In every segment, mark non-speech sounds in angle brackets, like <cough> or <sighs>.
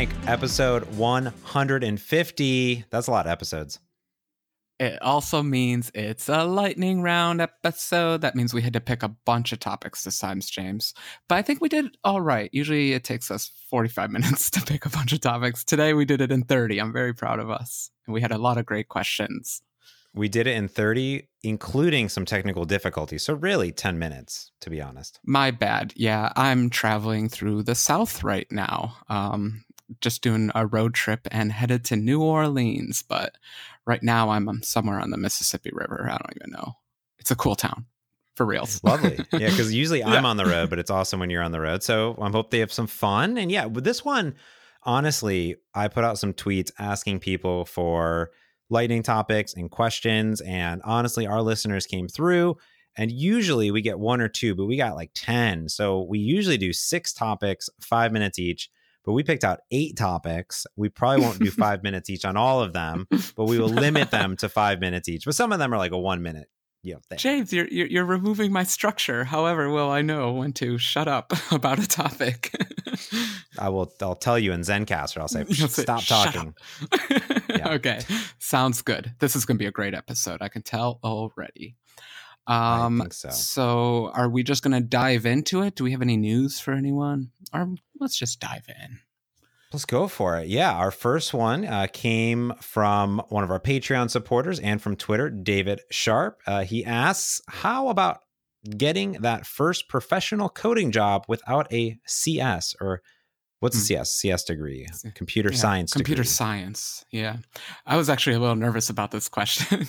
Episode 150. That's a lot of episodes. It also means it's a lightning round episode. That means we had to pick a bunch of topics this time, James. But I think we did all right. Usually it takes us 45 <laughs> minutes to pick a bunch of topics. Today we did it in 30. I'm very proud of us. And we had a lot of great questions. We did it in 30, including some technical difficulties. So, really, 10 minutes, to be honest. My bad. Yeah, I'm traveling through the South right now. Um, just doing a road trip and headed to New Orleans. But right now, I'm somewhere on the Mississippi River. I don't even know. It's a cool town for reals. Lovely. <laughs> Yeah, because usually I'm on the road, but <laughs> it's awesome when you're on the road. So, I hope they have some fun. And yeah, with this one, honestly, I put out some tweets asking people for lightning topics and questions. And honestly, our listeners came through. And usually we get one or two, but we got like 10. So we usually do six topics, five minutes each. But we picked out eight topics. We probably won't do <laughs> five minutes each on all of them, but we will limit them to five minutes each. But some of them are like a one minute you know, James, you're, you're, you're removing my structure. However, will I know when to shut up <laughs> about a topic? I will. I'll tell you in Zencastr. I'll say, <laughs> stop talking. yeah. Okay, sounds good. This is going to be a great episode. I can tell already. Um, so. so, are we just going to dive into it? Do we have any news for anyone? Or let's just dive in. Let's go for it. Yeah, our first one uh, came from one of our Patreon supporters and from Twitter, David Sharp. Uh, he asks, How about getting that first professional coding job without a CS or What's a CS? CS degree? Computer yeah, science. Computer degree. science. Yeah, I was actually a little nervous about this question <laughs>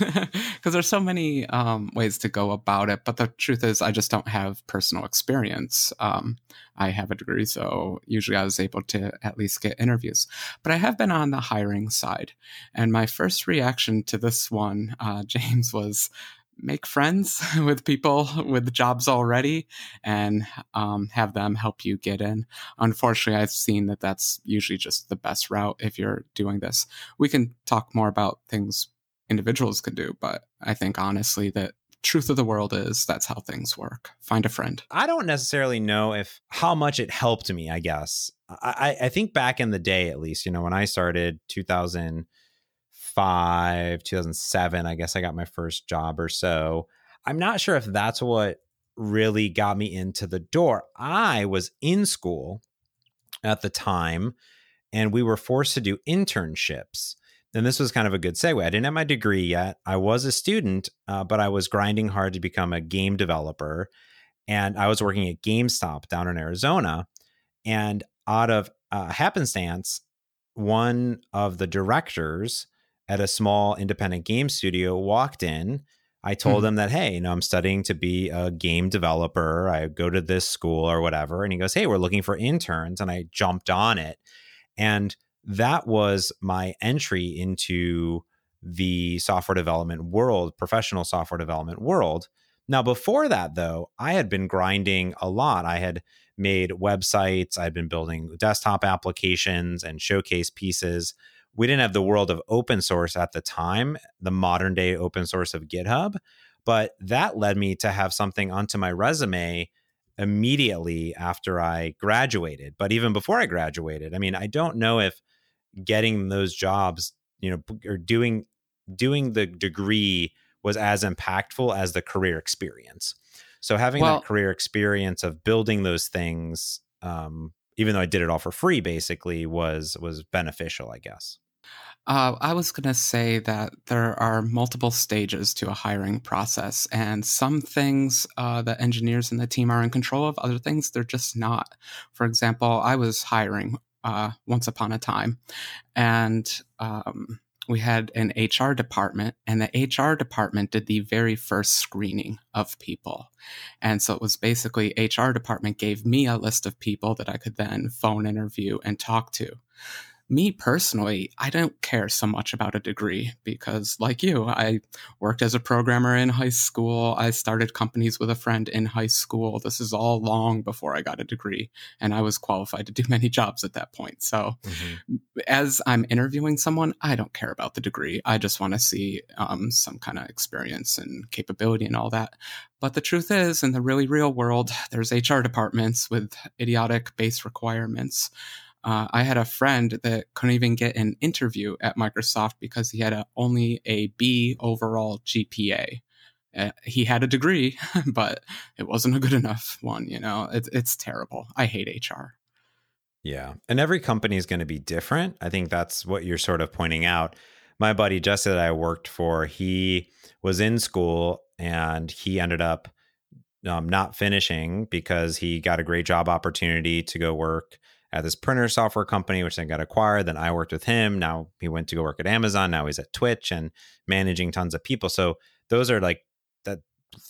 because there's so many um, ways to go about it. But the truth is, I just don't have personal experience. Um, I have a degree, so usually I was able to at least get interviews. But I have been on the hiring side, and my first reaction to this one, uh, <laughs> James, was make friends <laughs> with people with jobs already and um, have them help you get in. Unfortunately, I've seen that that's usually just the best route if you're doing this. We can talk more about things individuals can do, but I think honestly that truth of the world is that's how things work. Find a friend. I don't necessarily know if how much it helped me, I guess. I, I think back in the day, at least, you know, when I started 2000- 2005, 2007, I guess I got my first job or so. I'm not sure if that's what really got me into the door. I was in school at the time and we were forced to do internships. And this was kind of a good segue. I didn't have my degree yet. I was a student, uh, but I was grinding hard to become a game developer. And I was working at GameStop down in Arizona. And out of uh, happenstance, one of the directors at a small independent game studio walked in. I told mm-hmm. him that, hey, you know, I'm studying to be a game developer. I go to this school or whatever. And he goes, hey, we're looking for interns. And I jumped on it. And that was my entry into the software development world, professional software development world. Now, before that, though, I had been grinding a lot. I had made websites, I'd been building desktop applications and showcase pieces we didn't have the world of open source at the time, the modern day open source of GitHub, but that led me to have something onto my resume immediately after I graduated. But even before I graduated, I mean, I don't know if getting those jobs, you know, or doing doing the degree was as impactful as the career experience. So having well, that career experience of building those things um, even though I did it all for free, basically was was beneficial, I guess. Uh, I was going to say that there are multiple stages to a hiring process, and some things uh, the engineers in the team are in control of, other things they're just not. For example, I was hiring uh, once upon a time, and um, we had an HR department, and the HR department did the very first screening of people. And so it was basically HR department gave me a list of people that I could then phone interview and talk to me personally, I don't care so much about a degree because, like you, I worked as a programmer in high school. I started companies with a friend in high school. This is all long before I got a degree, and I was qualified to do many jobs at that point. So, mm-hmm. as I'm interviewing someone, I don't care about the degree. I just want to see um, some kind of experience and capability and all that. But the truth is, in the really real world, there's HR departments with idiotic base requirements Uh, I had a friend that couldn't even get an interview at Microsoft because he had a, only a B overall GPA. Uh, he had a degree, <laughs> but it wasn't a good enough one. You know, it, it's terrible. I hate HR. Yeah. And every company is going to be different. I think that's what you're sort of pointing out. My buddy Jesse that I worked for, he was in school and he ended up um, not finishing because he got a great job opportunity to go work at this printer software company, which then got acquired. Then I worked with him. Now he went to go work at Amazon. Now he's at Twitch and managing tons of people. So those are like that.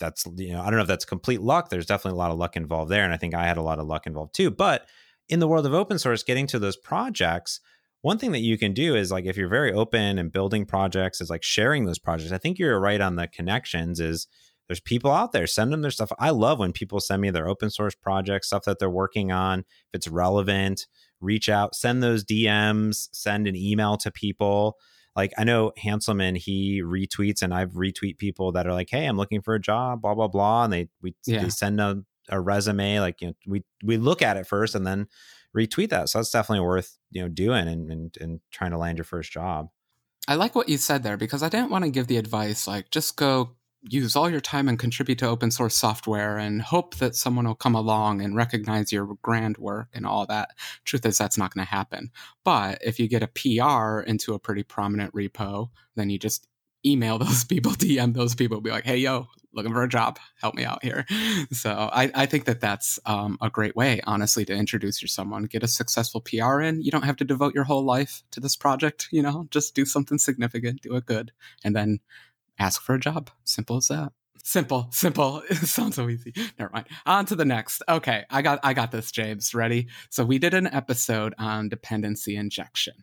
That's you know I don't know if that's complete luck. There's definitely a lot of luck involved there, and I think I had a lot of luck involved too. But in the world of open source, getting to those projects, one thing that you can do is like if you're very open and building projects, is like sharing those projects. I think you're right on the connections. Is there's people out there send them their stuff. I love when people send me their open source projects stuff that they're working on. If it's relevant reach out send those dms send an email to people. Like i know hanselman he retweets and i've retweet people that are like hey i'm looking for a job blah blah blah and they we yeah. they send a, a resume like you know we we look at it first and then retweet that. So that's definitely worth you know doing and and, and trying to land your first job. I like what you said there because I didn't want to give the advice like just go use all your time and contribute to open source software and hope that someone will come along and recognize your grand work and all that. Truth is, that's not going to happen. But if you get a PR into a pretty prominent repo, then you just email <laughs> those people, DM those people, be like, hey, yo, looking for a job, help me out here. So I, I think that that's um, a great way, honestly, to introduce you to someone. Get a successful PR in. You don't have to devote your whole life to this project, you know, just do something significant, do it good, and then ask for a job. Simple as that. Simple, simple. <laughs> It sounds so easy. Never mind. On to the next. Okay, I got I got this, James. Ready? So we did an episode on dependency injection.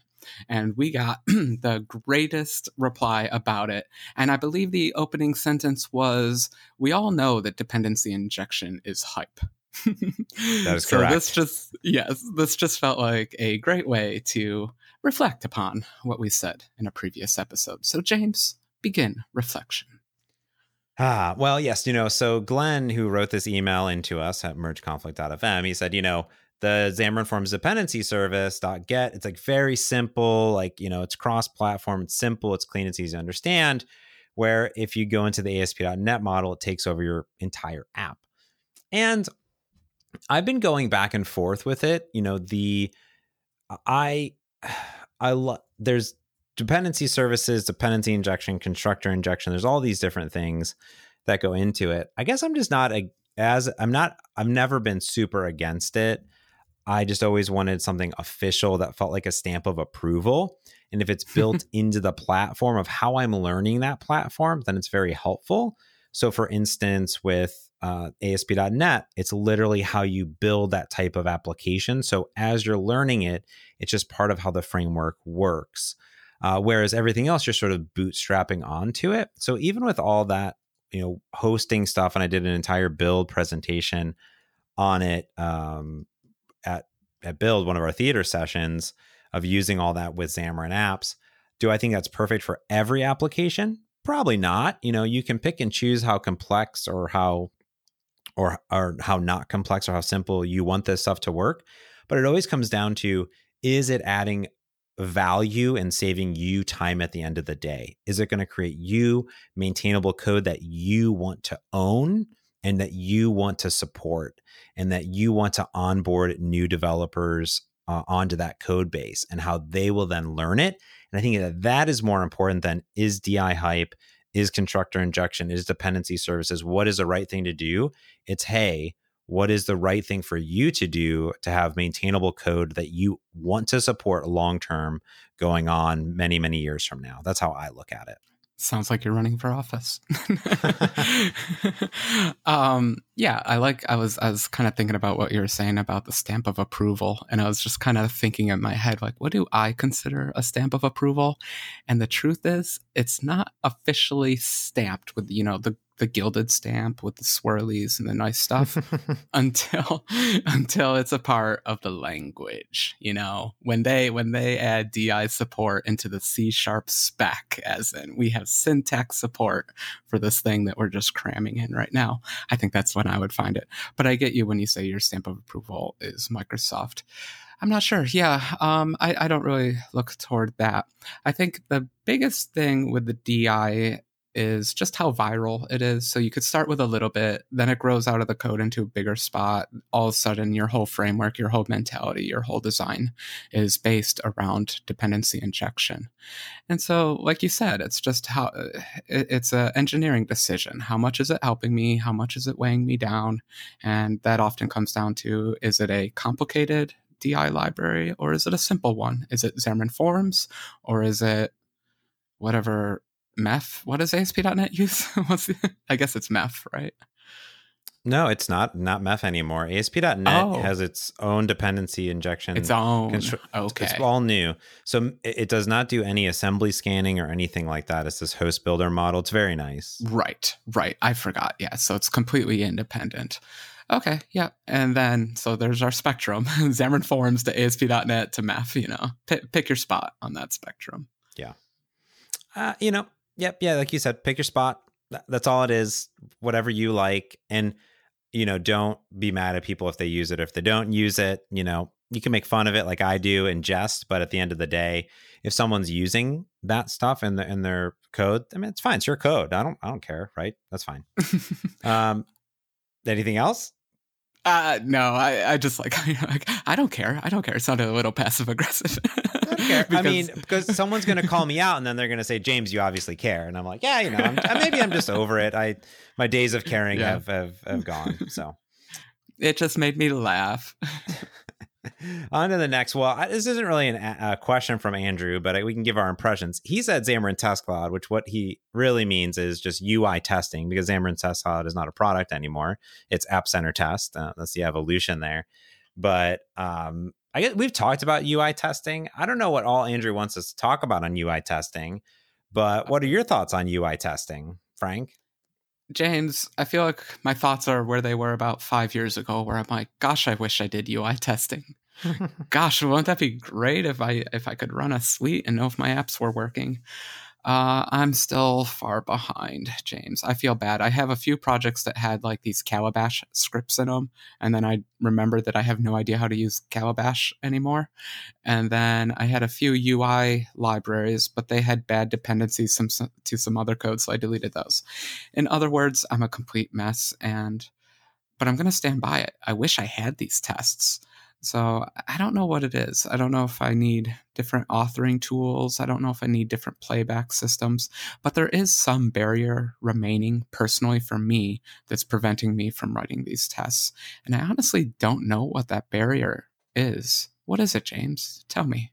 And we got <clears throat> the greatest reply about it. And I believe the opening sentence was We all know that dependency injection is hype. <laughs> that is so correct. This just yes, this just felt like a great way to reflect upon what we said in a previous episode. So James, begin reflection. Ah, well, yes, you know, so Glenn, who wrote this email into us at mergeconflict.fm, he said, you know, the Xamarin Forms dependency service dot .get, it's like very simple, like, you know, it's cross-platform, it's simple, it's clean, it's easy to understand. Where if you go into the ASP.NET model, it takes over your entire app. And I've been going back and forth with it. You know, the I <sighs> I love there's dependency services, dependency injection, constructor injection. There's all these different things that go into it. I guess I'm just not a, as I'm not I've never been super against it. I just always wanted something official that felt like a stamp of approval. And if it's <laughs> built into the platform of how I'm learning that platform, then it's very helpful. So, for instance, with uh, ASP.NET, it's literally how you build that type of application. So, as you're learning it, it's just part of how the framework works. Uh, whereas everything else you're sort of bootstrapping onto it. So even with all that, you know, hosting stuff, and I did an entire build presentation on it um, at at Build, one of our theater sessions of using all that with Xamarin Apps. Do I think that's perfect for every application? Probably not. You know, you can pick and choose how complex or how or or how not complex or how simple you want this stuff to work. But it always comes down to is it adding value and saving you time at the end of the day? Is it going to create you maintainable code that you want to own and that you want to support and that you want to onboard new developers uh, onto that code base and how they will then learn it? And I think that that is more important than is DI hype, is constructor injection, is dependency services, what is the right thing to do? It's, hey, what is the right thing for you to do to have maintainable code that you want to support long term going on many many years from now? That's how i look at it. Sounds like you're running for office. <laughs> <laughs> Um, yeah i like i was i was kind of thinking about what you were saying about the stamp of approval and i was just kind of thinking in my head like what do i consider a stamp of approval? And the truth is it's not officially stamped with you know the the gilded stamp with the swirlies and the nice stuff <laughs> until <laughs> until it's a part of the language you know? When they when they add di support into the c sharp spec as in we have syntax support for this thing that we're just cramming in right now i think that's when i would find it but i get you when you say your stamp of approval is microsoft I'm not sure. Yeah, um, I, I don't really look toward that. I think the biggest thing with the DI is just how viral it is. So you could start with a little bit, then it grows out of the code into a bigger spot. All of a sudden, your whole framework, your whole mentality, your whole design is based around dependency injection. And so, like you said, it's just how uh, it's an engineering decision. How much is it helping me? How much is it weighing me down? And that often comes down to is it a complicated DI library or is it a simple one? Is it Xamarin Forms or is it whatever MEF. What does ASP.NET use? <laughs> I guess it's MEF, right? No, it's not not MEF anymore. ASP.NET oh. has its own dependency injection. Its own. Constru- okay. It's all new. So it, does not do any assembly scanning or anything like that. It's this host builder model. It's very nice. Right. Right. I forgot. Yeah. So it's completely independent. Okay. Yeah. And then, so there's our spectrum <laughs> Xamarin Forms to ASP.NET to MEF, you know, pick, pick your spot on that spectrum. Yeah. Uh, you know, Yep. Yeah. Like you said, pick your spot. That's all it is. Whatever you like. And, you know, don't be mad at people if they use it. If they don't use it, you know, you can make fun of it like I do and jest. But at the end of the day, if someone's using that stuff in, the, in their code, I mean, it's fine. It's your code. I don't, I don't care. Right. That's fine. <laughs> um, anything else? Uh, no, I, I just <laughs> like, I don't care. I don't care. It sounded a little passive aggressive. <laughs> I, because... I mean, because someone's going to call me out and then they're going to say, James, you obviously care. And I'm like, yeah, you know, I'm, maybe I'm just over it. I, my days of caring yeah. have, have, have gone. So it just made me laugh. <laughs> <laughs> On to the next. Well, this isn't really an, a question from Andrew, but we can give our impressions. He said Xamarin Test Cloud, which what he really means is just UI testing because Xamarin Test Cloud is not a product anymore. It's App Center Test. Uh, that's the evolution there. But um, I guess we've talked about UI testing. I don't know what all Andrew wants us to talk about on UI testing, but what are your thoughts on UI testing, Frank? James, I feel like my thoughts are where they were about five years ago, where I'm like, gosh, I wish I did UI <laughs> testing. <laughs> gosh, wouldn't that be great if I if I could run a suite and know if my apps were working? Uh, I'm still far behind, James. I feel bad. I have a few projects that had like these Calabash scripts in them, and then I remembered that I have no idea how to use Calabash anymore. And then I had a few UI libraries, but they had bad dependencies some, to some other code, so I deleted those. In other words, I'm a complete mess, and but I'm going to stand by it. I wish I had these tests. So I don't know what it is. I don't know if I need different authoring tools. I don't know if I need different playback systems, but there is some barrier remaining personally for me that's preventing me from writing these tests. And I honestly don't know what that barrier is. What is it, James? Tell me.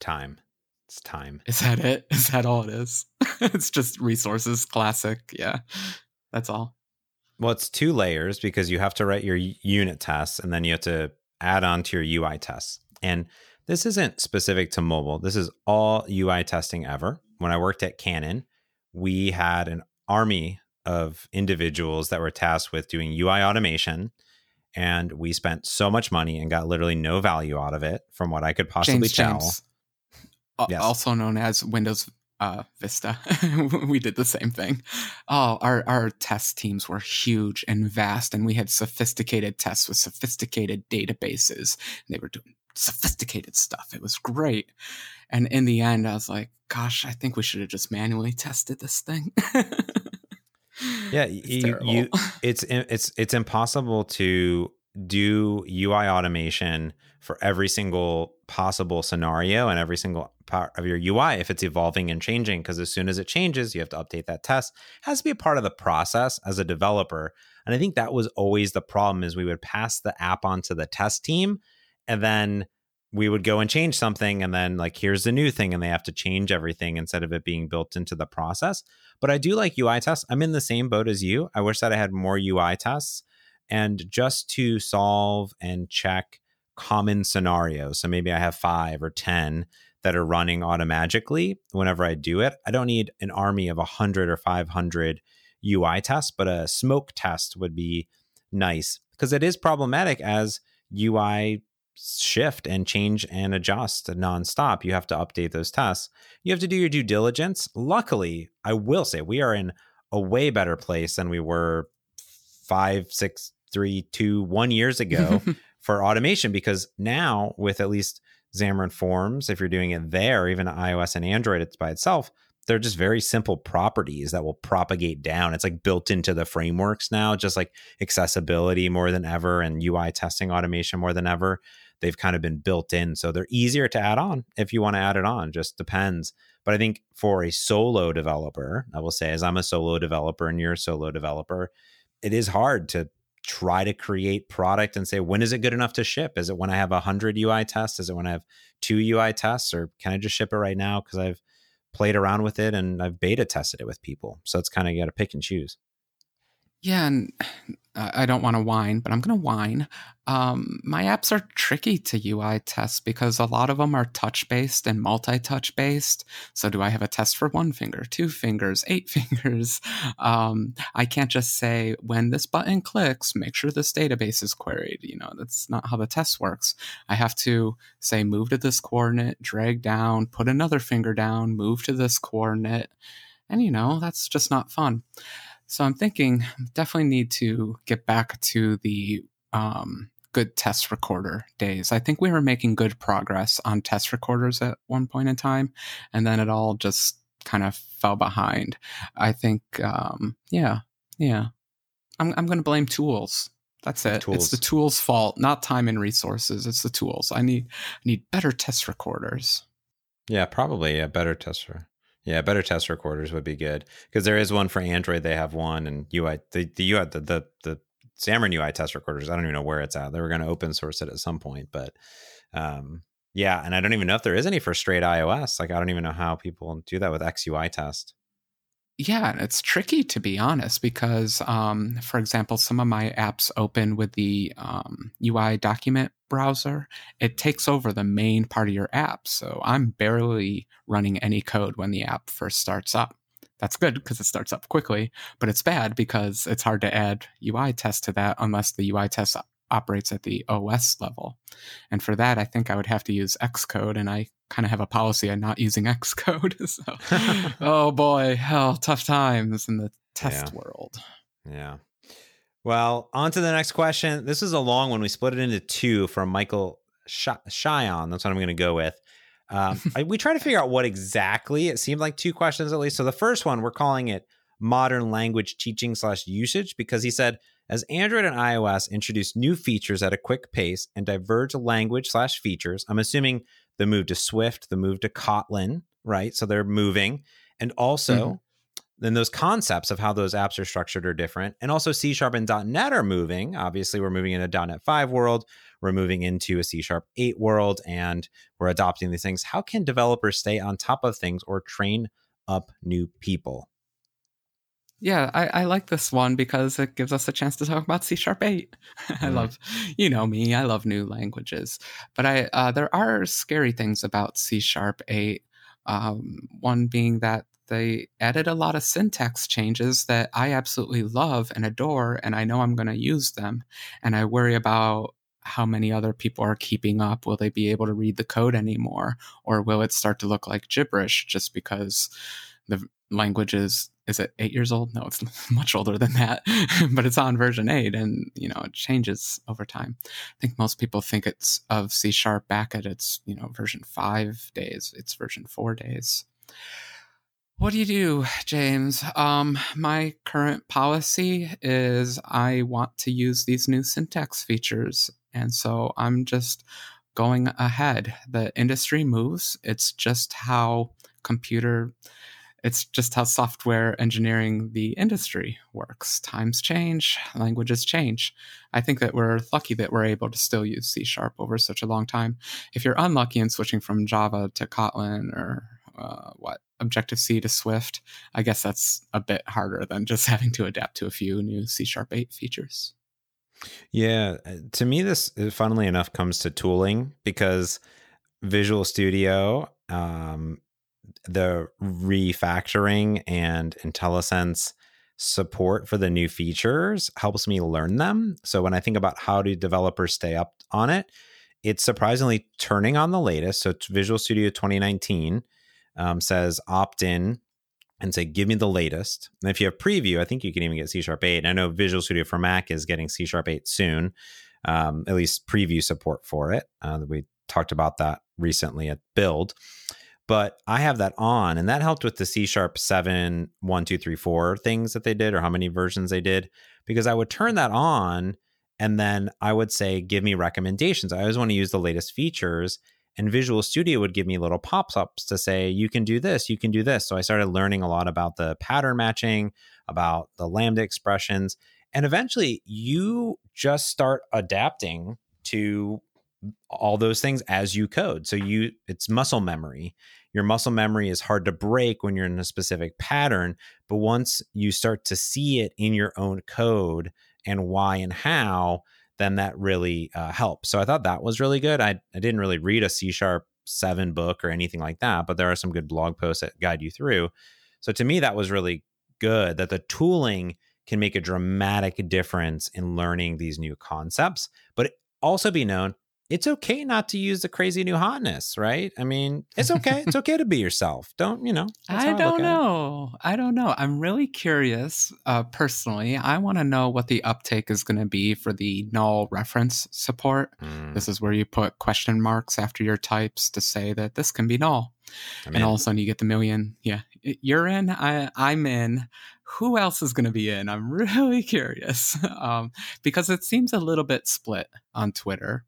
Time. It's time. Is that it? <laughs> Is that all it is? <laughs> it's just resources, classic. Yeah. That's all. Well, it's two layers because you have to write your unit tests and then you have to add on to your UI tests. And this isn't specific to mobile. This is all UI testing ever. When I worked at Canon, we had an army of individuals that were tasked with doing UI automation. And we spent so much money and got literally no value out of it from what I could possibly James, tell. James. Yes. Also known as Windows uh, Vista. <laughs> we did the same thing. Oh, our our test teams were huge and vast, and we had sophisticated tests with sophisticated databases. They were doing sophisticated stuff. It was great. And in the end, I was like, "Gosh, I think we should have just manually tested this thing." <laughs> yeah, it's you, you, it's it's it's impossible to do UI automation for every single possible scenario and every single part of your UI if it's evolving and changing. Because as soon as it changes, you have to update that test. It has to be a part of the process as a developer. And I think that was always the problem is we would pass the app onto the test team and then we would go and change something and then like here's the new thing and they have to change everything instead of it being built into the process but i do like ui tests i'm in the same boat as you i wish that i had more ui tests and just to solve and check common scenarios. So maybe I have five or 10 that are running automatically whenever I do it. I don't need an army of 100 or 500 UI tests, but a smoke test would be nice because it is problematic as UI shift and change and adjust nonstop. You have to update those tests. You have to do your due diligence. Luckily, I will say we are in a way better place than we were five, six, three, two, one years ago <laughs> for automation because now with at least Xamarin Forms, if you're doing it there, even iOS and Android, it's by itself. They're just very simple properties that will propagate down. It's like built into the frameworks now, just like accessibility more than ever and UI testing automation more than ever. They've kind of been built in. So they're easier to add on if you want to add it on, just depends. But I think for a solo developer, I will say, as I'm a solo developer and you're a solo developer, it is hard to try to create product and say when is it good enough to ship? Is it when i have 100 ui tests? Is it when i have two ui tests? Or can i just ship it right now because i've played around with it and i've beta tested it with people? So it's kind of you got to pick and choose. Yeah, and I don't want to whine, but I'm going to whine. Um, my apps are tricky to UI test because a lot of them are touch based and multi touch based. So, do I have a test for one finger, two fingers, eight <laughs> fingers? Um, I can't just say, when this button clicks, make sure this database is queried. You know, that's not how the test works. I have to say, move to this coordinate, drag down, put another finger down, move to this coordinate. And, you know, that's just not fun. So I'm thinking definitely need to get back to the um, good test recorder days. I think we were making good progress on test recorders at one point in time, and then it all just kind of fell behind. I think, um, yeah, yeah. I'm, I'm going to blame tools. That's it. Tools. It's the tools' fault, not time and resources. It's the tools. I need I need better test recorders. Yeah, probably a better tester. Yeah, better test recorders would be good because there is one for Android. They have one, and UI the the UI the the, the Xamarin UI test recorders. I don't even know where it's at. They were going to open source it at some point, but um, yeah, and I don't even know if there is any for straight iOS. Like I don't even know how people do that with XUI test. Yeah, it's tricky to be honest because, um, for example, some of my apps open with the um, UI document browser. It takes over the main part of your app. So I'm barely running any code when the app first starts up. That's good because it starts up quickly, but it's bad because it's hard to add UI tests to that unless the UI test operates at the OS level. And for that, I think I would have to use Xcode, and I kind of have a policy on not using <laughs> Xcode. <laughs> so, <laughs> oh boy, hell, tough times in the test yeah. world. Yeah. Well, on to the next question. This is a long one. We split it into two from Michael Cheyenne. That's what I'm going to go with. Um, we try to figure out what exactly. It seemed like two questions at least. So the first one, we're calling it modern language teaching slash usage because he said as Android and iOS introduce new features at a quick pace and diverge language slash features, I'm assuming the move to Swift, the move to Kotlin, right? So they're moving. And also, mm-hmm. then those concepts of how those apps are structured are different. And also, C Sharp and .NET are moving. Obviously, we're moving into .NET 5 world. We're moving into a C Sharp 8 world, and we're adopting these things. How can developers stay on top of things or train up new people? Yeah, I, I, like this one because it gives us a chance to talk about C Sharp 8. <laughs> Mm-hmm. I love, you know me, I love new languages. But I uh, there are scary things about C Sharp 8. Um, one being that they added a lot of syntax changes that I absolutely love and adore, and I know I'm going to use them. And I worry about how many other people are keeping up. Will they be able to read the code anymore? Or will it start to look like gibberish just because the language is is it eight years old? No, it's <laughs> much older than that, <laughs> but it's on version eight, and you know it changes over time. I think most people think it's of C sharp back at its you know version five days. It's version four days. What do you do, James? Um, my current policy is I want to use these new syntax features, and so I'm just going ahead. The industry moves. It's just how computer it's just how software engineering the industry works. Times change, languages change. I think that we're lucky that we're able to still use C sharp over such a long time. If you're unlucky in switching from Java to Kotlin or uh, what Objective C to Swift, I guess that's a bit harder than just <laughs> having to adapt to a few new C sharp 8 features. Yeah, uh, to me, this uh, funnily enough comes to tooling because Visual Studio um, the refactoring and IntelliSense support for the new features helps me learn them. So when I think about how do developers stay up on it, it's surprisingly turning on the latest. So Visual Studio 2019 um, says opt in and say, give me the latest. And if you have preview, I think you can even get C Sharp 8. I know Visual Studio for Mac is getting C Sharp 8 soon. um, at least preview support for it. Uh, we talked about that recently at Build. But I have that on, and that helped with the C sharp 7, 1, 2, 3, 4 things that they did, or how many versions they did, because I would turn that on and then I would say, give me recommendations. I always want to use the latest features. And Visual Studio would give me little pop ups to say, you can do this, you can do this. So I started learning a lot about the pattern matching, about the Lambda expressions. And eventually you just start adapting to all those things as you code. So you it's muscle memory. Your muscle memory is hard to break when you're in a specific pattern, but once you start to see it in your own code and why and how, then that really uh, helps. So I thought that was really good. I, I didn't really read a C sharp seven book or anything like that, but there are some good blog posts that guide you through. So to me, that was really good that the tooling can make a dramatic difference in learning these new concepts, but also be known it's okay not to use the crazy new hotness, right? I mean, <laughs> it's okay. it's okay to be yourself. Don't, you know? I don't I know. I don't know. I'm really curious uh, personally. I want to know what the uptake is going to be for the null reference support. Mm. This is where you put question marks after your types to say that this can be null. I'm and in. all of a sudden you get the million. Yeah, you're in. I, I'm in who else is going to be in? I'm <laughs> really curious um, because it seems a little bit split on Twitter.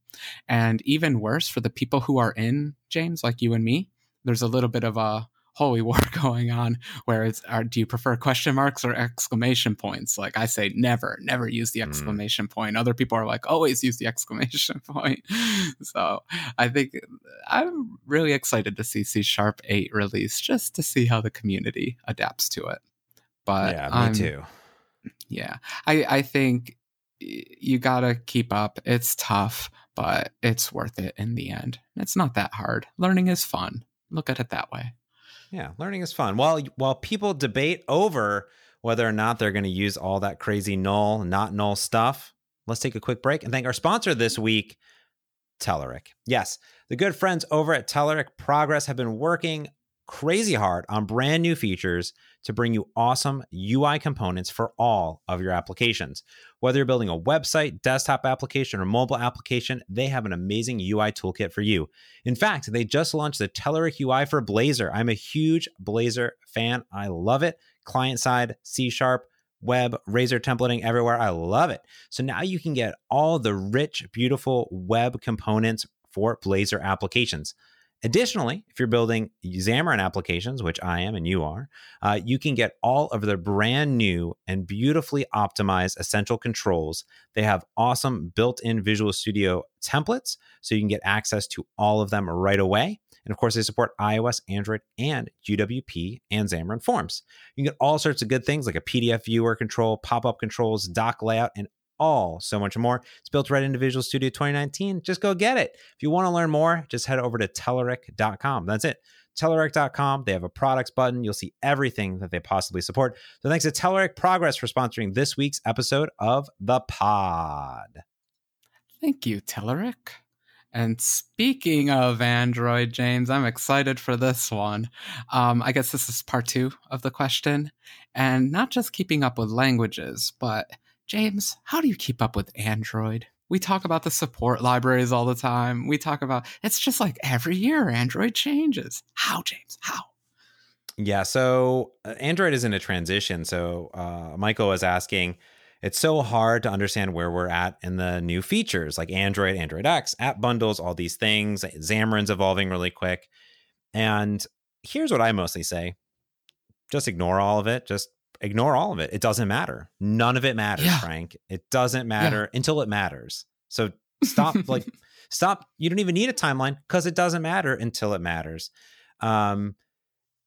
And even worse for the people who are in, James, like you and me, there's a little bit of a holy <laughs> war going on where it's are, do you prefer question marks or exclamation points like i say never never use the mm. exclamation mm. point other people are like always use the <laughs> exclamation point so i think i'm really excited to see c sharp 8 release just to see how the community adapts to it but yeah, me I'm, too. Yeah, I I think you gotta keep up. It's tough, but it's worth it in the end. It's not that hard. Learning is fun. Look at it that way. Yeah, learning is fun. While while people debate over whether or not they're going to use all that crazy null, not null stuff, let's take a quick break and thank our sponsor this week, Telerik. Yes, the good friends over at Telerik Progress have been working crazy hard on brand new features to bring you awesome UI components for all of your applications. Whether you're building a website, desktop application, or mobile application, they have an amazing UI toolkit for you. In fact, they just launched the Telerik UI for Blazor. I'm a huge Blazor fan. I love it. Client side, C sharp, web, razor templating everywhere. I love it. So now you can get all the rich, beautiful web components for Blazor applications. Additionally, if you're building Xamarin applications, which I am and you are, uh, you can get all of their brand new and beautifully optimized essential controls. They have awesome built in Visual Studio templates, so you can get access to all of them right away. And of course, they support iOS, Android, and UWP and Xamarin Forms. You can get all sorts of good things like a PDF viewer control, pop up controls, dock layout, and all so much more. It's built right into Visual Studio 2019. Just go get it. If you want to learn more, just head over to Telerik.com. That's it. Telerik.com. They have a products button. You'll see everything that they possibly support. So thanks to Telerik Progress for sponsoring this week's episode of The Pod. Thank you, Telerik. And speaking of Android, James, I'm excited for this one. Um, I guess this is part two of the question. And not just keeping up with languages, but James, how do you keep up with Android? We talk about the support libraries all the time. We talk about it's just like every year Android changes. How, James? How? Yeah, so uh, Android is in a transition. So uh, Michael was asking, it's so hard to understand where we're at in the new features like Android, Android X, app bundles, all these things. Xamarin's evolving really quick. And here's what I mostly say just ignore all of it. Just ignore all of it. It doesn't matter. None of it matters, yeah. Frank. It doesn't matter yeah. until it matters. So stop <laughs> like stop. You don't even need a timeline because it doesn't matter until it matters. Um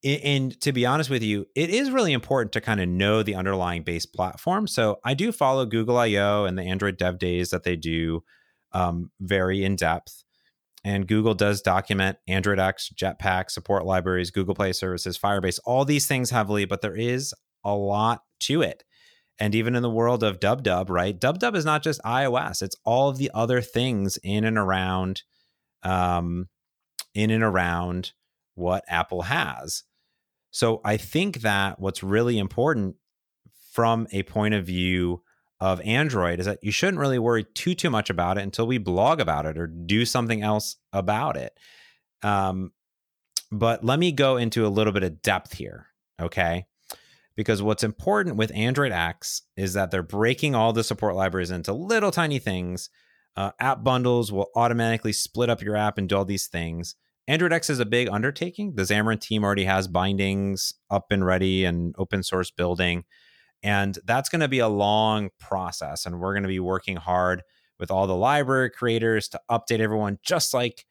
and to be honest with you, it is really important to kind of know the underlying base platform. So I do follow Google I/O and the Android Dev Days that they do um, very in depth. And Google does document Android X, Jetpack, support libraries, Google Play services, Firebase, all these things heavily, but there is a lot to it. And even in the world of Dub Dub, right? Dub Dub is not just iOS; it's all of the other things in and around, um, in and around what Apple has. So I think that what's really important from a point of view of Android is that you shouldn't really worry too too much about it until we blog about it or do something else about it. Um, but let me go into a little bit of depth here, okay? Because what's important with Android X is that they're breaking all the support libraries into little tiny things. Uh, app bundles will automatically split up your app and do all these things. Android X is a big undertaking. The Xamarin team already has bindings up and ready and open source building. And that's going to be a long process. And we're going to be working hard with all the library creators to update everyone, just like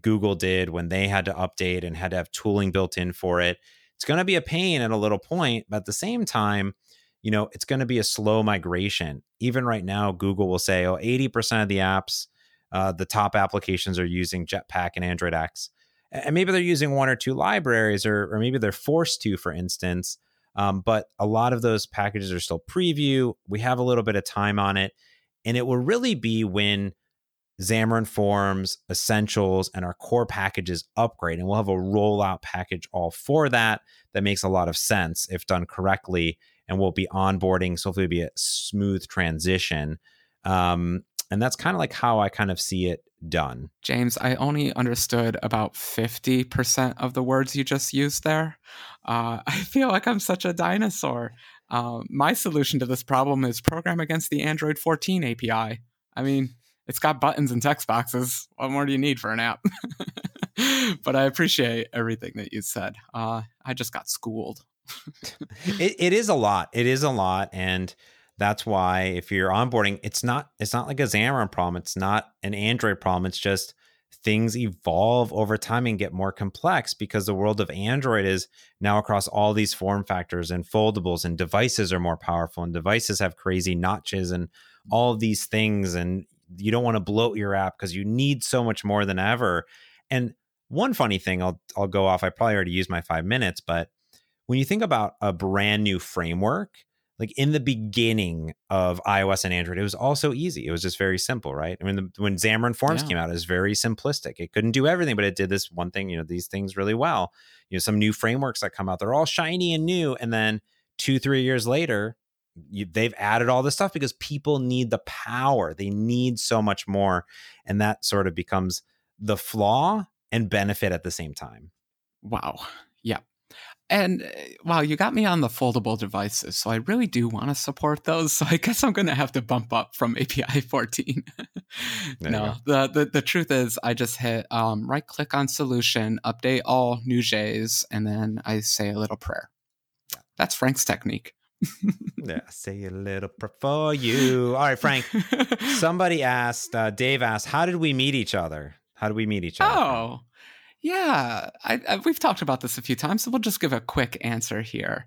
Google did when they had to update and had to have tooling built in for it. It's going to be a pain at a little point, but at the same time, you know, it's going to be a slow migration. Even right now, Google will say, oh, 80% of the apps, uh, the top applications are using Jetpack and Android X. And maybe they're using one or two libraries, or, or maybe they're forced to, for instance. Um, but a lot of those packages are still preview. We have a little bit of time on it. And it will really be when Xamarin Forms, Essentials, and our core packages upgrade. And we'll have a rollout package all for that. That makes a lot of sense if done correctly. And we'll be onboarding. So hopefully, it'll be a smooth transition. Um, and that's kind of like how I kind of see it done. James, I only understood about 50% of the words you just used there. Uh, <laughs> I feel like I'm such a dinosaur. Uh, my solution to this problem is program against the Android 14 API. I mean, it's got buttons and text boxes. What more do you need for an app? <laughs> but I appreciate everything that you said. Uh, I just got schooled. <laughs> it, it is a lot. It is a lot. And that's why if you're onboarding, it's not it's not like a Xamarin problem. It's not an Android problem. It's just things evolve over time and get more complex because the world of Android is now across all these form factors and foldables and devices are more powerful and devices have crazy notches and all these things and you don't want to bloat your app because you need so much more than ever. And one funny thing I'll I'll go off. I probably already used my 5 minutes, but when you think about a brand new framework, like in the beginning of iOS and Android, it was all so easy. It was just very simple, right? I mean, the, when Xamarin Forms yeah. came out, it was very simplistic. It couldn't do everything, but it did this one thing, you know, these things really well. You know, some new frameworks that come out, they're all shiny and new. And then two, three years later, you, they've added all this stuff because people need the power. They need so much more. And that sort of becomes the flaw and benefit at the same time. Wow. Yeah. And uh, wow, you got me on the foldable devices, so I really do want to support those. <laughs> So I guess I'm going to have to bump up from <laughs> API 14. <laughs> no, the, the the truth is, I just hit um, right click on solution, update all NuGets, and then I say a little prayer. That's Frank's technique. Yeah, say a little prayer for you. All right, Frank. <laughs> somebody asked, uh, Dave asked, how did we meet each other? How did we meet each other? Oh, yeah, I, I, we've talked about this a few times, so we'll just give a quick answer here.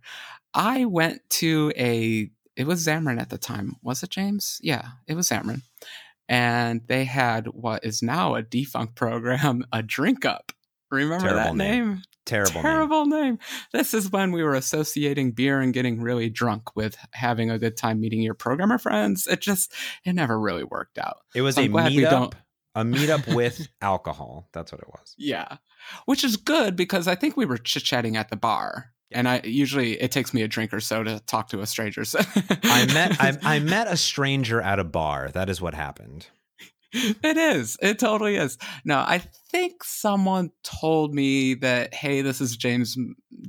I went to a, it was Xamarin at the time, was it, James? Yeah, it was Xamarin. And they had what is now a defunct program, <laughs> a drink up. Remember Terrible that name? Terrible name? Terrible, Terrible name. name. This is when we were associating beer and getting really drunk with having a good time meeting your programmer friends. It just, it never really worked out. It was so a meetup a meetup <laughs> with alcohol. That's what it was. Yeah. Which is good because I think we were chit chatting at the bar. And I usually it takes me a drink or so to talk to a stranger. So. I met I, <laughs> I met a stranger at a bar. That is what happened. <laughs> It is. It totally is. No, I think someone told me that hey, this is James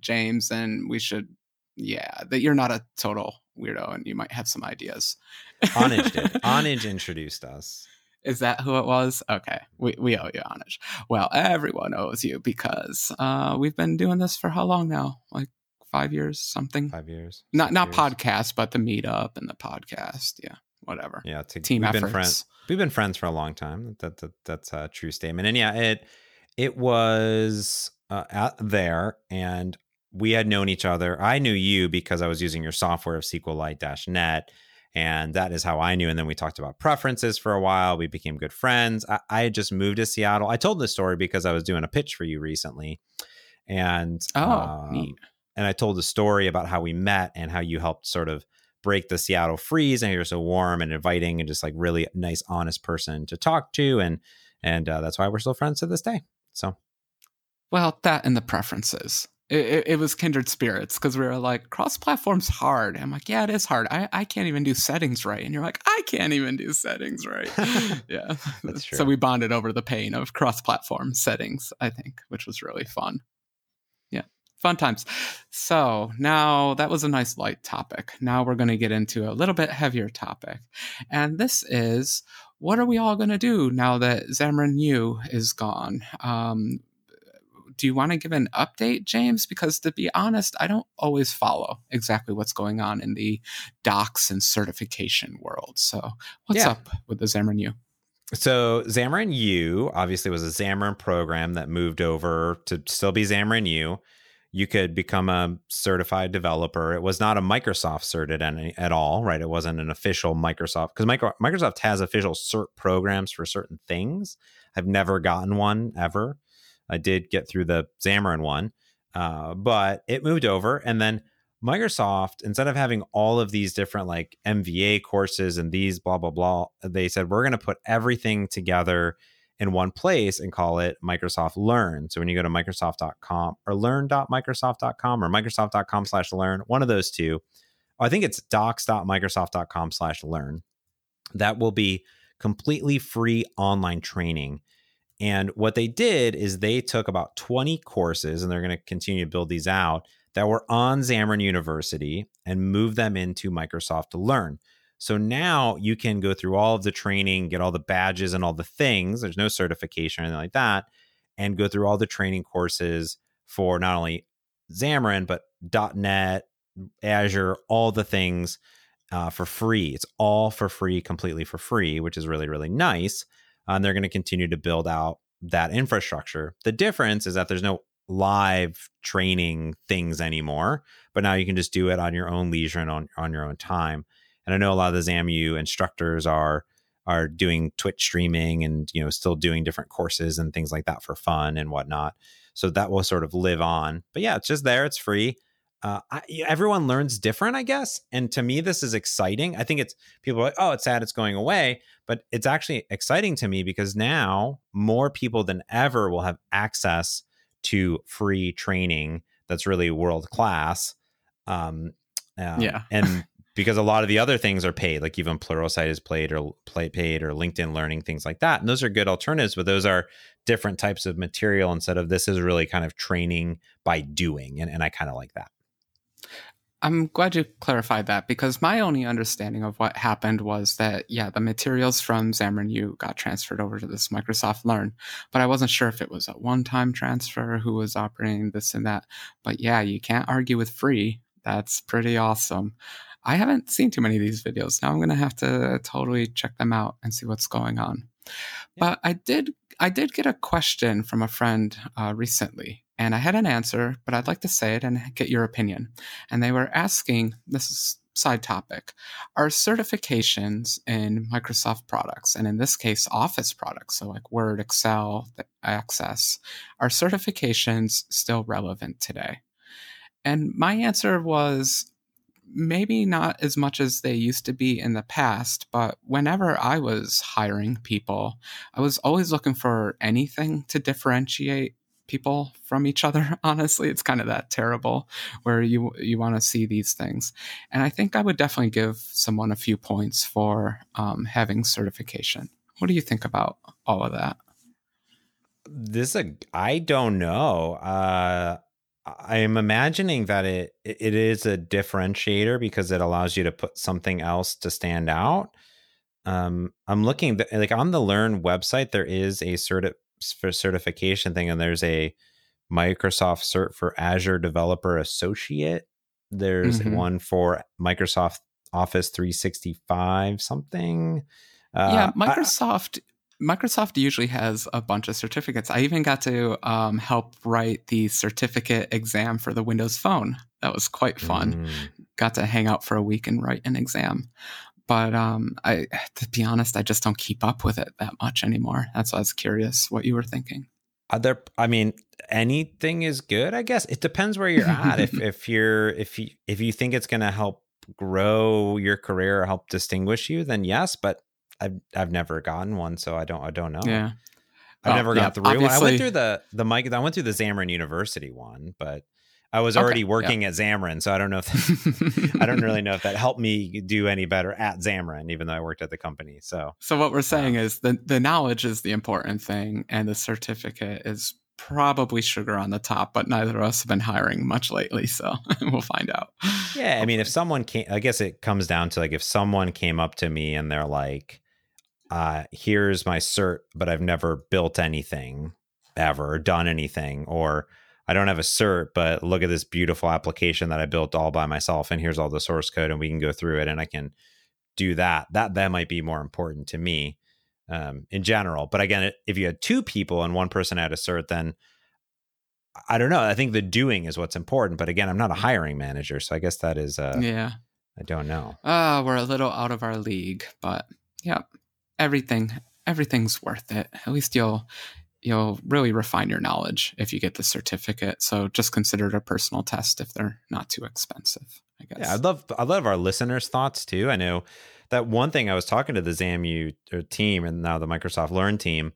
James and we should yeah, that you're not a total weirdo and you might have some ideas. Onage did. <laughs> Onage introduced us. Is that who it was? Okay, we, we owe you homage. Well, everyone owes you because uh, we've been doing this for how long now? Like five years, something. Five years. Not not years. podcast, but the meetup and the podcast. Yeah, whatever. Yeah, to, team we've efforts. Been friends, we've been friends for a long time. That, that that's a true statement. And yeah, it it was uh, out there, and we had known each other. I knew you because I was using your software of SQLite-net and that is how I knew. And then we talked about preferences for a while. We became good friends. I, I had just moved to Seattle. I told this story because I was doing a pitch for you recently. And oh, um, neat. And I told the story about how we met and how you helped sort of break the Seattle freeze. And you're so warm and inviting and just like really nice, honest person to talk to. And and uh, that's why we're still friends to this day. So, well, that and the preferences. it, it, was kindred spirits because we were like cross platform's hard i'm like yeah it is hard I, I can't even do settings right and you're like i can't even do settings right <laughs> yeah that's true so we bonded over the pain of cross platform settings i think which was really fun fun times so now that was a nice light topic now we're going to get into a little bit heavier topic and this is what are we all going to do now that Xamarin U is gone? Um, do you want to give an update, James? Because to be honest, I don't always follow exactly what's going on in the docs and certification world. So, what's yeah. up with the Xamarin U? So, Xamarin U obviously was a Xamarin program that moved over to still be Xamarin U. You could become a certified developer. It was not a Microsoft certed any, at all, right? It wasn't an official Microsoft because Microsoft has official cert programs for certain things. I've never gotten one ever. I did get through the Xamarin one, uh, but it moved over. And then Microsoft, instead of having all of these different like MVA courses and these blah, blah, blah, they said, we're going to put everything together in one place and call it Microsoft Learn. So when you go to Microsoft.com or learn.microsoft.com or Microsoft.com slash learn, one of those two, I think it's docs.microsoft.com slash learn. That will be completely free online training and what they did is they took about 20 courses, and they're going to continue to build these out that were on Xamarin University and move them into Microsoft to learn. So now you can go through all of the training, get all the badges and all the things. There's no certification or anything like that, and go through all the training courses for not only Xamarin, but .NET, Azure, all the things uh, for free. It's all for free, completely for free, which is really, really nice and they're going to continue to build out that infrastructure. The difference is that there's no live training things anymore, but now you can just do it on your own leisure and on, on your own time. And I know a lot of the ZAMU instructors are are doing Twitch streaming and you know still doing different courses and things like that for fun and whatnot. So that will sort of live on. But yeah, it's just there. It's free uh, I, everyone learns different, I guess. And to me, this is exciting. I think it's people are like, oh, it's sad it's going away, but it's actually exciting to me because now more people than ever will have access to free training that's really world class. Um, uh, yeah, and <laughs> because a lot of the other things are paid, like even Pluralsight is paid or play paid or LinkedIn Learning, things like that. And those are good alternatives, but those are different types of material instead of this is really kind of training by doing. And, and I kind of like that. I'm glad you clarified that because my only understanding of what happened was that, yeah, the materials from Xamarin U got transferred over to this Microsoft Learn, but I wasn't sure if it was a one time transfer, who was operating this and that. But yeah, you can't argue with free. That's pretty awesome. I haven't seen too many of these videos. Now I'm going to have to totally check them out and see what's going on. But I did I did get a question from a friend uh, recently and I had an answer, but I'd like to say it and get your opinion. And they were asking this is side topic are certifications in Microsoft products, and in this case, Office products, so like Word, Excel, Access, are certifications still relevant today? And my answer was maybe not as much as they used to be in the past, but whenever I was hiring people, I was always looking for anything to differentiate people from each other <laughs> honestly. It's kind of that terrible where you you want to see these things. And i think i would definitely give someone a few points for um, having certification. What do you think about all of that? This a i don't know. Uh i am imagining that it it is a differentiator because it allows you to put something else to stand out um i'm looking like on the learn website there is a certi- for certification thing, and there's a Microsoft cert for Azure Developer Associate. There's mm-hmm. one for Microsoft Office 365 something. Uh, yeah, Microsoft. Microsoft usually has a bunch of certificates. I even got to um, help write the certificate exam for the Windows Phone. That was quite fun. Mm. Got to hang out for a week and write an exam but um, I, <sighs> to be honest, I just don't keep up with it that much anymore. That's why I was curious what you were thinking. Are there, I mean, anything is good. I guess it depends where you're at. if <laughs> if you're if you if you think it's going to help grow your career or help distinguish you, then yes. But I've I've never gotten one, so I don't I don't know. Yeah. I've never yeah, got through. I went through the the mic. I went through the Xamarin University one, but I was already okay, working yeah. at Xamarin, so I don't know if that, <laughs> <laughs> I don't really know if that helped me do any better at Xamarin, even though I worked at the company. So, so what we're saying um, is the the knowledge is the important thing, and the certificate is probably sugar on the top. But neither of us have been hiring much lately, so <laughs> we'll find out. Yeah, I mean, if someone came, I guess it comes down to like if someone came up to me and they're like, uh, "Here's my cert, but I've never built anything ever, done anything," or I don't have a cert, but look at this beautiful application that I built all by myself. And here's all the source code, and we can go through it and I can do that. That that might be more important to me um, in general. But again, if you had two people and one person had a cert, then I don't know. I think the doing is what's important. But again, I'm not a hiring manager, so I guess that is uh, yeah. I don't know. Uh, we're a little out of our league, but yeah, everything everything's worth it. At least you'll you'll really refine your knowledge if you get the certificate. So just consider it a personal test if they're not too expensive. I guess. Yeah, I'd love I'd love our listeners' thoughts too. I know that one thing I was talking to the XAMU uh, team and now the Microsoft Learn team,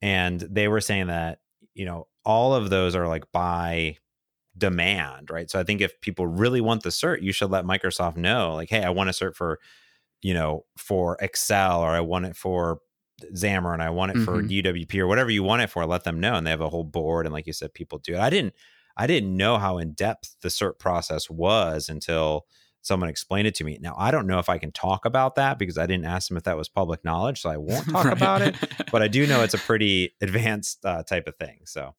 and they were saying that you know all of those are like by demand, right? So I think if people really want the cert, you should let Microsoft know, like, hey, I want a cert for you know for Excel or I want it for Xamarin, and I want it mm-hmm. for UWP or whatever you want it for, let them know. And they have a whole board. And like you said, people do it. I didn't, I didn't know how in depth the cert process was until someone explained it to me. Now, I don't know if I can talk about that because I didn't ask them if that was public knowledge. So I won't <laughs> talk right. about it, but I do know it's a <laughs> pretty advanced uh, type of thing. So,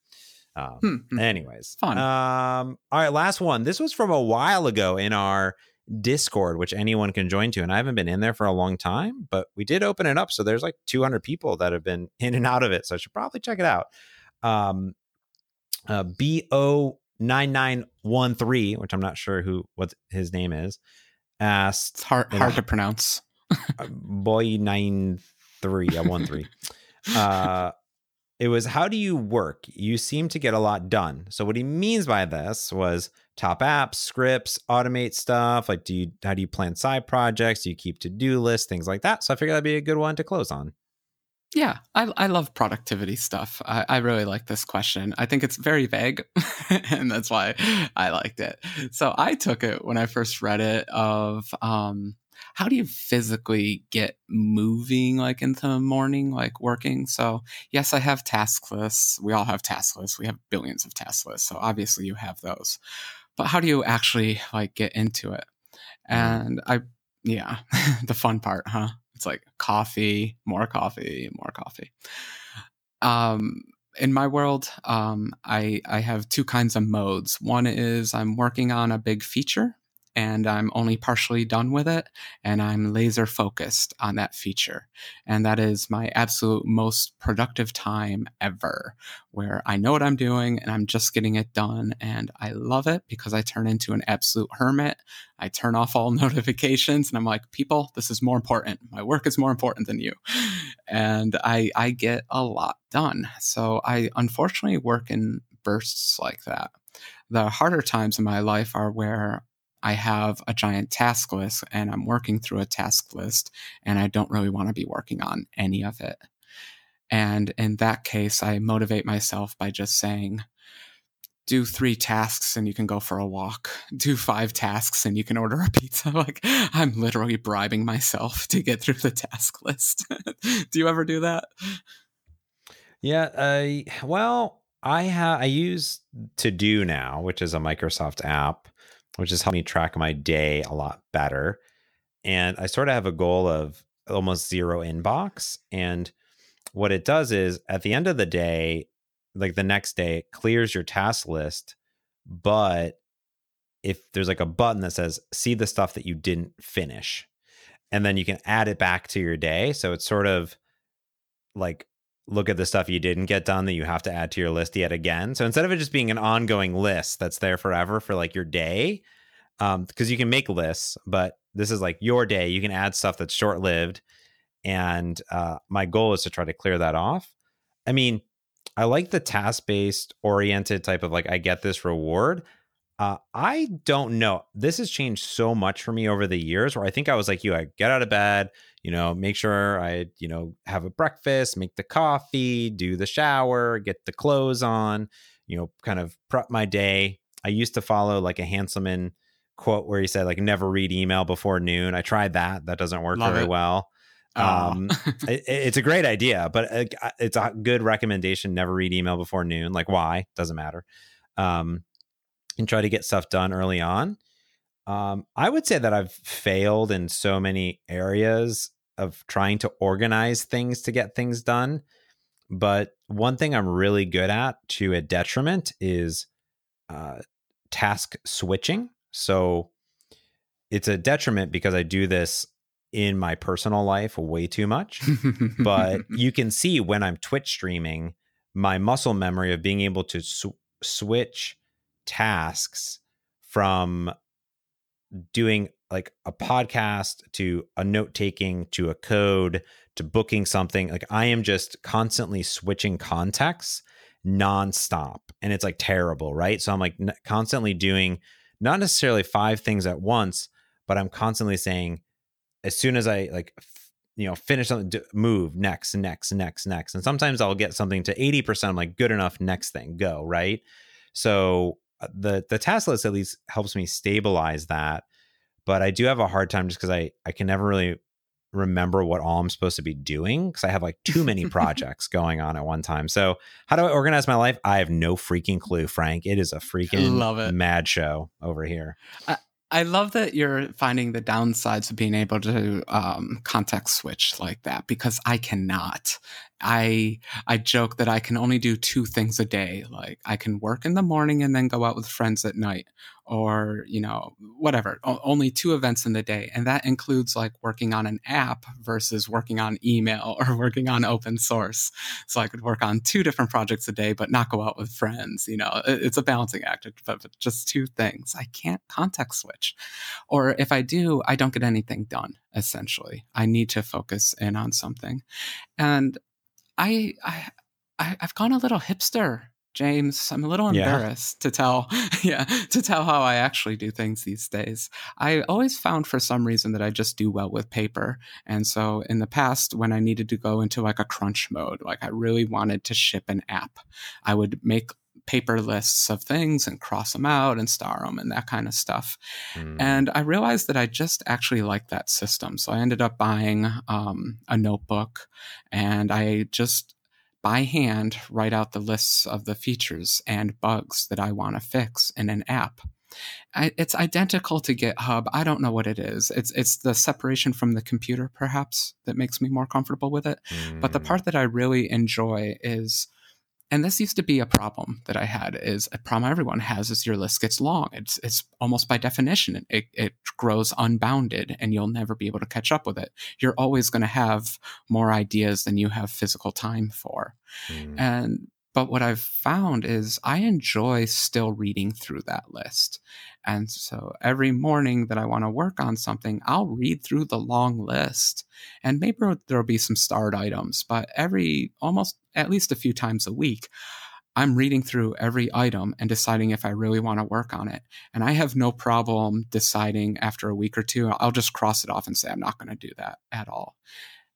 um, hmm. anyways, fun. Um, all right, last one. This was from a while ago in our Discord, which anyone can join to. And I haven't been in there for a long time, but we did open it up. So there's like 200 people that have been in and out of it. So I should probably check it out. Um, uh, BO9913, which I'm not sure who what his name is, asked. It's hard, hard to pronounce. <laughs> Uh, boy nine three, yeah, one three. <laughs> Uh, it was how do you work? You seem to get a lot done. So what he means by this was top apps, scripts, automate stuff. Like, do you how do you plan side projects? Do you keep to do lists, things like that? So I figured that'd be a good one to close on. Yeah, I, I love productivity stuff. I, I really like this question. I think it's very vague, <laughs> and that's why I liked it. So I took it when I first read it of um, how do you physically get moving like into the morning, like working? So, yes, I have task lists. We all have task lists. We have billions of task lists. So, obviously, you have those. But how do you actually like get into it? Mm-hmm. And I, yeah, <laughs> the fun part, huh? It's like coffee, more coffee, more coffee. Um, in my world, um, I I have two kinds of modes. One is I'm working on a big feature, and I'm only partially done with it and I'm laser focused on that feature. And that is my absolute most productive time ever, where I know what I'm doing and I'm just getting it done. And I love it because I turn into an absolute hermit. I turn off all <laughs> notifications and I'm like, people, this is more important. My work is more important than you. And I, I get a lot done. So I unfortunately work in bursts like that. The harder times in my life are where I have a giant task list and I'm working through a task list and I don't really want to be working on any of it. And in that case, I motivate myself by just saying, do three tasks and you can go for a walk. <laughs> Do five tasks and you can order a pizza. <laughs> Like I'm literally bribing myself to get through the task list. <laughs> do you ever do that? Yeah. Uh, well, I have I use To Do now, which is a Microsoft app, which has helped me track my day a lot better. And I sort of have a goal of almost zero inbox. And what it does is at the end of the day, like the next day, it clears your task list. But if there's like a button that says, see the stuff that you didn't finish, and then you can add it back to your day. So it's sort of like look at the stuff you didn't get done that you have to add to your list yet again. So instead of it just being an ongoing list that's there forever for like your day, um, because you can make lists, but this is like your day. You can add stuff that's short lived. And uh, my goal is to try to clear that off. I mean, I like the task based oriented type of like, I get this reward. Uh, I don't know. This has changed so much for me over the years where I think I was like you, I get out of bed, you know, make sure I, you know, have a breakfast, make the coffee, do the shower, get the clothes on, you know, kind of prep my day. I used to follow like a Hanselman quote where he said like never read email before noon. I tried that. That doesn't work Love very it. well. Oh. Um, <laughs> it, it's a great idea, but it's a good recommendation. Never read email before noon. Like why? Doesn't matter. Um, and try to get stuff done early on. Um, I would say that I've failed in so many areas of trying to organize things to get things done. But one thing I'm really good at to a detriment is uh, task switching. So it's a detriment because I do this in my personal life way too much. but <laughs> you can see when I'm Twitch streaming my muscle memory of being able to sw- switch tasks from doing like a podcast to a note taking to a code to booking something like i am just constantly switching contexts nonstop and it's like terrible right? So i'm like n- constantly doing not necessarily five things at once but i'm constantly saying as soon as i like you know finish something move next next next next. And sometimes i'll get something to 80% i'm like good enough next thing go right? So uh, the the task list at least helps me stabilize that but i do have a hard time just because i i can never really remember what all i'm supposed to be doing because i have like too many <laughs> projects going on at one time so how do i organize my life i have no freaking clue frank it is a freaking Love it. mad show over here I love that you're finding the downsides of being able to um, context switch like that because I cannot. I I joke that I can only do two things a day. Like I can work in the morning and then go out with friends at night, or you know whatever. O- only two events in the day, and that includes like working on an app versus working on email <laughs> or working on open source. So I could work on two different projects a day, but not go out with friends. You know, It- it's a balancing act. But but just two things. I can't context switch, or if I do, I don't get anything done. Essentially, I need to focus in on something, and I I I- I've gone a little hipster. James, I'm a little Yeah. embarrassed to tell, <laughs> yeah, to tell how I actually do things these days. I always found for some reason that I just do well with paper. And so in the past, when I needed to go into like a crunch mode, like I really wanted to ship an app, I would make paper lists of things and cross them out and star them and that kind of stuff. Mm. And I realized that I just actually like that system. So I ended up buying um, a notebook and I just by hand write out the lists of the features and bugs that I want to fix in an app. I, it's identical to GitHub. I don't know what it is. It's it's the separation from the computer, perhaps, that makes me more comfortable with it. But the Mm. part that I really enjoy is, and this used to be a problem that I had, is a problem everyone has is your list gets long. It's it's almost by definition it it grows unbounded, and you'll never be able to catch up with it. You're always going to have more ideas than you have physical time for. Mm. And but what I've found is I enjoy still reading through that list. And so every morning that I want to work on something, I'll read through the long list. And maybe there'll be some starred items, but every almost at least a few times a week, I'm reading through every item and deciding if I really want to work on it. And I have no problem deciding after a week or two, I'll just cross it off and say, I'm not going to do that at all.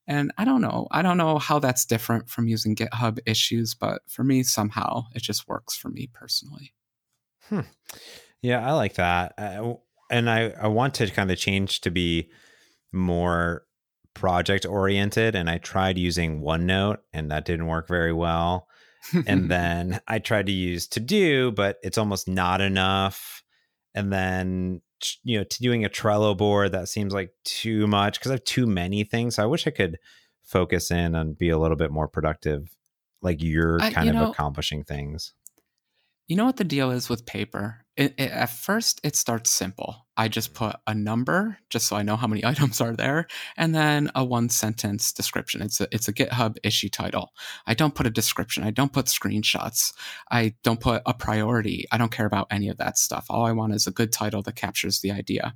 And I don't know. I don't know how that's different from using GitHub issues, but for me, somehow it just works for me personally. Hmm. Yeah, I like that. Uh, and I, I want to kind of change to be more project oriented. And I tried using OneNote and that didn't work very well. and <laughs> then I tried to use To Do, but it's almost not enough. And then, you know, to doing a Trello board, that seems like too much because I have too many things. So I wish I could focus in and be a little bit more productive, like you're I- kind you of know- accomplishing things. You know what the deal is with paper? It, it, at first, it starts simple. I just put a number, just so I know how many <laughs> items are there, and then a one sentence description. It's a it's a GitHub issue title. I don't put a description. I don't put screenshots. I don't put a priority. I don't care about any of that stuff. All I want is a good title that captures the idea.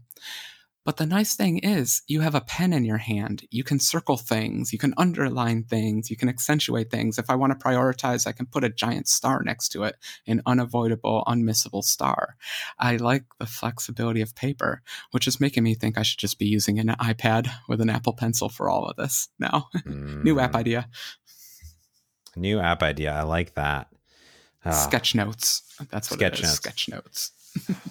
But the nice thing is, you have a pen in your hand. You can circle things, you can underline things, you can accentuate things. If I want to prioritize, I can put a giant star next to it, an unavoidable, unmissable star. I like the flexibility of paper, which is making me think I should just be using an iPad with an Apple Pencil for all of this now. <laughs> New app Mm. idea. New app idea. I like that. Ah, Sketch notes. That's what Sketch it is. notes. Sketch notes.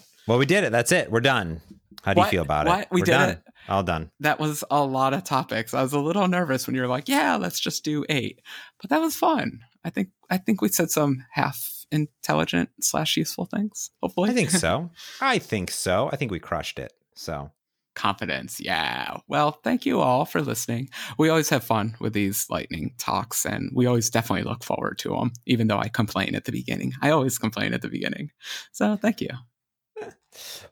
<laughs> well, we did it. That's it. We're done. How do What? you feel about What? it? We We're did done. it? All done. That was a lot of topics. I was a little nervous when you were like, "Yeah, let's just do eight. but that was fun. I think I think we said some half intelligent slash useful things. Hopefully, I think so. <laughs> I think so. I think we crushed it. So confidence. Yeah. Well, thank you all for listening. We always have fun with these lightning talks, and we always definitely look forward to them. Even though I complain at the beginning, I always complain at the beginning. So thank you.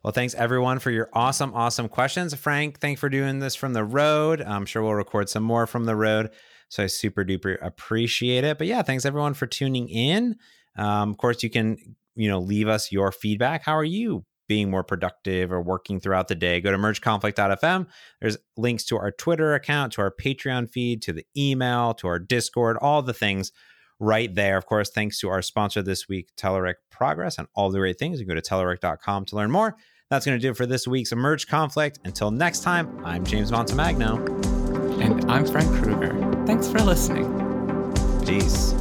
Well, thanks everyone for your awesome, awesome questions. Frank, thanks for doing this from the road. I'm sure we'll record some more from the road. So I super duper appreciate it. But yeah, thanks everyone for tuning in. Um, of course, you can, you know, leave us your feedback. How are you being more productive or working throughout the day? Go to mergeconflict.fm. There's links to our Twitter account, to our Patreon feed, to the email, to our Discord, all the things right there. Of course, thanks to our sponsor this week, Telerik Progress, and all the great things. You can go to telerik.com to learn more. That's going to do it for this week's Merge Conflict. Until next time, I'm James Montemagno. And I'm Frank Krueger. Thanks for listening. Peace.